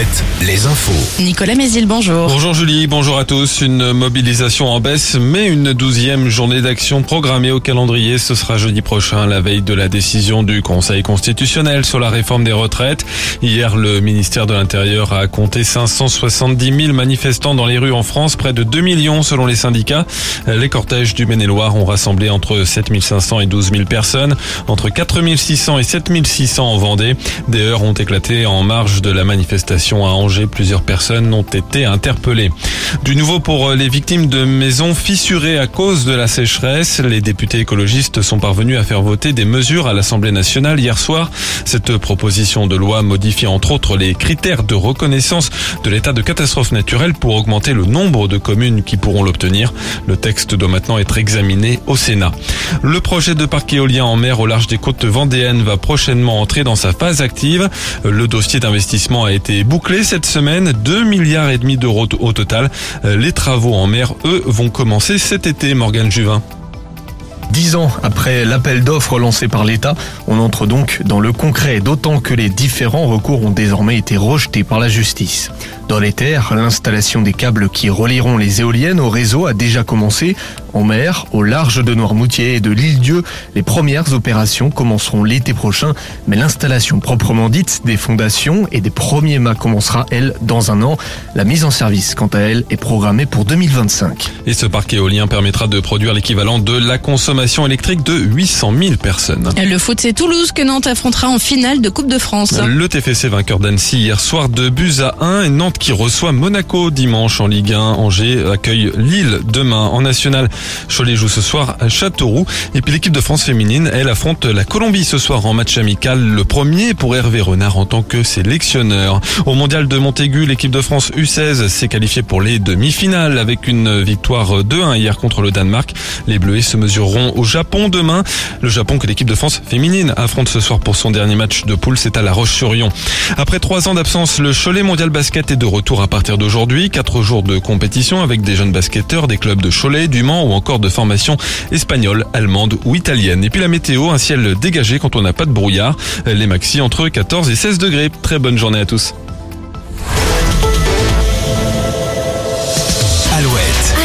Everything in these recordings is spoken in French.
Alouette, les infos. Nicolas Mézil, bonjour. Bonjour Julie, bonjour à tous. Une mobilisation en baisse, mais une douzième journée d'action programmée au calendrier. Ce sera jeudi prochain, la veille de la décision du Conseil constitutionnel sur la réforme des retraites. Hier, le ministère de l'Intérieur a compté 570 000 manifestants dans les rues en France, près de 2 millions selon les syndicats. Les cortèges du Maine-et-Loire ont rassemblé entre 7 500 et 12 000 personnes, entre 4 600 et 7 600 en Vendée. Des heures ont éclaté en marge de la manifestation à Angers. Plusieurs personnes ont été interpellées. Du nouveau pour les victimes de maisons fissurées à cause de la sécheresse. Les députés écologistes sont parvenus à faire voter des mesures à l'Assemblée nationale hier soir. Cette proposition de loi modifie entre autres les critères de reconnaissance de l'état de catastrophe naturelle pour augmenter le nombre de communes qui pourront l'obtenir. Le texte doit maintenant être examiné au Sénat. Le projet de parc éolien en mer au large des côtes vendéennes va prochainement entrer dans sa phase active. Le dossier d'investissement a été bouclé cette semaine, 2 milliards et demi d'euros au total. Les travaux en mer, eux, vont commencer cet été, Morgane Juvin. Dix ans après l'appel d'offres lancé par l'État, on entre donc dans le concret, d'autant que les différents recours ont désormais été rejetés par la justice. Dans les terres, l'installation des câbles qui relieront les éoliennes au réseau a déjà commencé. En mer, au large de Noirmoutier et de l'île-Dieu, les premières opérations commenceront l'été prochain, mais l'installation proprement dite des fondations et des premiers mâts commencera, elle, dans un an. La mise en service, quant à elle, est programmée pour 2025. Et ce parc éolien permettra de produire l'équivalent de la consommation électrique de 800 000 personnes. Le foot, c'est Toulouse que Nantes affrontera en finale de Coupe de France. Le TFC vainqueur d'Annecy hier soir de buts à 1 et Nantes qui reçoit Monaco dimanche en Ligue 1. Angers accueille Lille demain en National. Cholet joue ce soir à Châteauroux. Et puis l'équipe de France féminine, elle affronte la Colombie ce soir en match amical. Le premier pour Hervé Renard en tant que sélectionneur. Au mondial de Montaigu, l'équipe de France U16 s'est qualifiée pour les demi-finales avec une victoire 2-1 hier contre le Danemark. Les Bleus se mesureront au Japon demain. Le Japon que l'équipe de France féminine affronte ce soir pour son dernier match de poule, c'est à La Roche-sur-Yon. Après trois ans d'absence, le Cholet Mondial Basket est de retour à partir d'aujourd'hui. Quatre jours de compétition avec des jeunes basketteurs, des clubs de Cholet, du Mans ou encore de formation espagnole, allemande ou italienne. Et puis la météo, un ciel dégagé quand on n'a pas de brouillard. Les maxi entre 14 et 16 degrés. Très bonne journée à tous.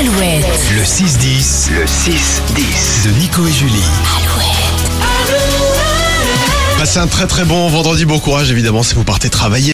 Alouette, Alouette. le 6-10, le 6-10 de Nico et Julie. Passez un très très bon vendredi, bon courage évidemment si vous partez travailler.